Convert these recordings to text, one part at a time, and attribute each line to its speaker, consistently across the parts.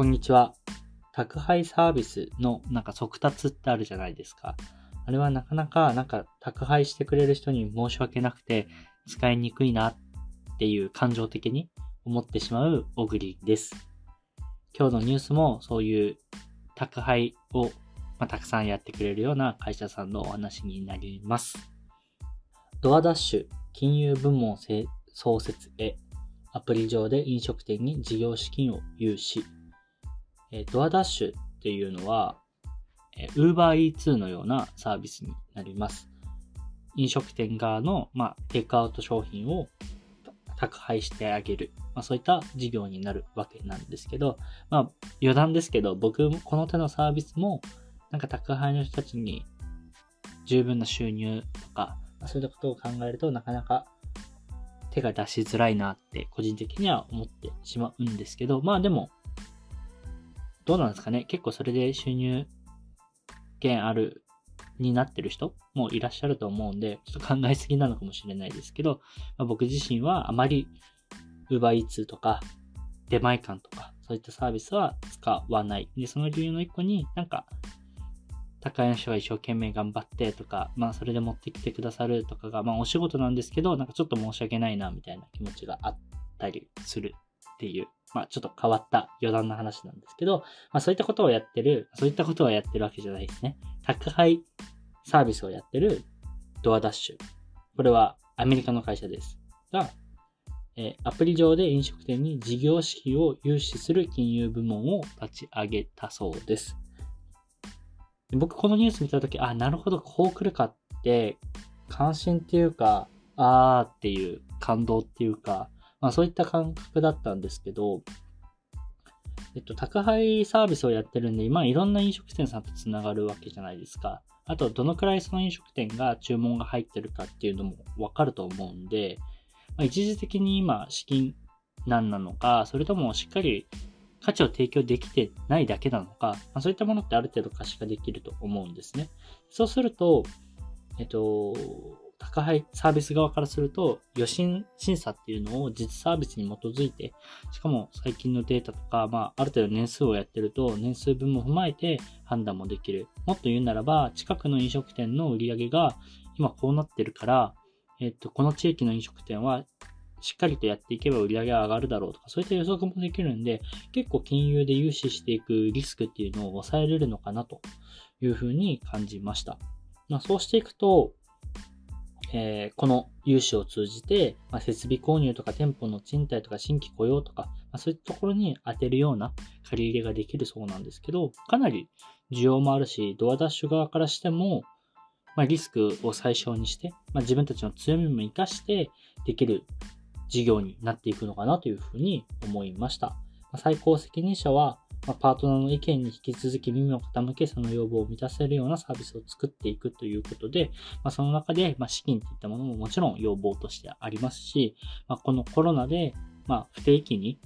Speaker 1: こんにちは。宅配サービスのなんか速達ってあるじゃないですか。あれはなかなかなんか宅配してくれる人に申し訳なくて使いにくいなっていう感情的に思ってしまう小栗です。今日のニュースもそういう宅配を、まあ、たくさんやってくれるような会社さんのお話になります。ドアダッシュ金融部門創設へアプリ上で飲食店に事業資金を融資。えドアダッシュっていうのは、え UberEats のようなサービスになります。飲食店側の、まあ、テイクアウト商品を宅配してあげる。まあ、そういった事業になるわけなんですけど、まあ、余談ですけど、僕もこの手のサービスも、なんか宅配の人たちに十分な収入とか、まあ、そういったことを考えるとなかなか手が出しづらいなって個人的には思ってしまうんですけど、まあでも、どうなんですかね？結構それで収入源あるになってる人？もいらっしゃると思うんで、ちょっと考えすぎなのかもしれないですけど、まあ、僕自身はあまり UberEats とか出前館とかそういったサービスは使わない。で、その理由の一個になんか高いの人が一生懸命頑張ってとか、まあそれで持ってきてくださるとかが、まあお仕事なんですけど、なんかちょっと申し訳ないなみたいな気持ちがあったりする。っていう、まあちょっと変わった余談の話なんですけど、まあそういったことをやってる、そういったことをやってるわけじゃないですね。宅配サービスをやってるドアダッシュ。これはアメリカの会社です。が、えアプリ上で飲食店に事業資金を融資する金融部門を立ち上げたそうです。僕このニュース見たとき、あ、なるほど、こう来るかって、関心っていうか、あーっていう感動っていうか、まあそういった感覚だったんですけど、えっと、宅配サービスをやってるんで、今いろんな飲食店さんとつながるわけじゃないですか。あと、どのくらいその飲食店が注文が入ってるかっていうのもわかると思うんで、まあ、一時的に今資金難なのか、それともしっかり価値を提供できてないだけなのか、まあ、そういったものってある程度可視化できると思うんですね。そうすると、えっと、宅配サービス側からすると、予診審査っていうのを実サービスに基づいて、しかも最近のデータとか、まあ、ある程度年数をやってると、年数分も踏まえて判断もできる。もっと言うならば、近くの飲食店の売り上げが今こうなってるから、えっと、この地域の飲食店はしっかりとやっていけば売り上げが上がるだろうとか、そういった予測もできるんで、結構金融で融資していくリスクっていうのを抑えれるのかなというふうに感じました。まあ、そうしていくと、えー、この融資を通じて、まあ、設備購入とか店舗の賃貸とか新規雇用とか、まあ、そういったところに当てるような借り入れができるそうなんですけど、かなり需要もあるし、ドアダッシュ側からしても、まあ、リスクを最小にして、ま、自分たちの強みも活かしてできる事業になっていくのかなというふうに思いました。ま最高責任者は、まパートナーの意見に引き続き耳を傾け、その要望を満たせるようなサービスを作っていくということで、まあ、その中で、ま資金といったものももちろん要望としてありますし、まあ、このコロナで、ま不定期に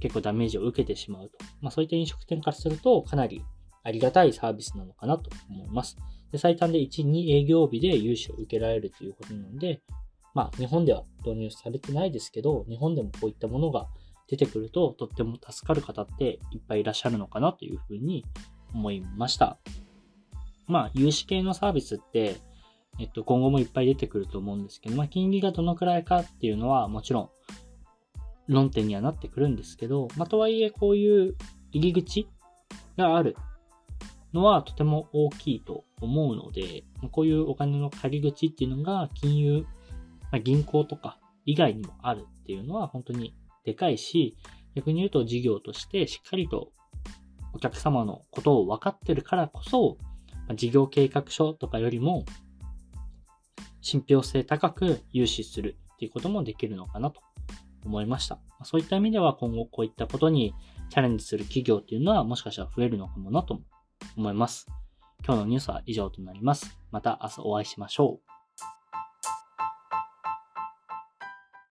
Speaker 1: 結構ダメージを受けてしまうと。まあ、そういった飲食店からすると、かなりありがたいサービスなのかなと思います。で最短で1、2営業日で融資を受けられるということなので、まあ、日本では導入されてないですけど、日本でもこういったものが出てくると、とっても助かる方っていっぱいいらっしゃるのかなというふうに思いました。まあ、融資系のサービスって、えっと、今後もいっぱい出てくると思うんですけど、まあ、金利がどのくらいかっていうのはもちろん論点にはなってくるんですけど、まあ、とはいえこういう入り口があるのはとても大きいと思うので、こういうお金の借り口っていうのが金融まあ、銀行とか以外にもあるっていうのは本当にでかいし、逆に言うと事業としてしっかりとお客様のことを分かってるからこそ、事業計画書とかよりも信憑性高く融資するっていうこともできるのかなと思いました。そういった意味では今後こういったことにチャレンジする企業っていうのはもしかしたら増えるのかもなと思います。今日のニュースは以上となります。また明日お会いしましょう。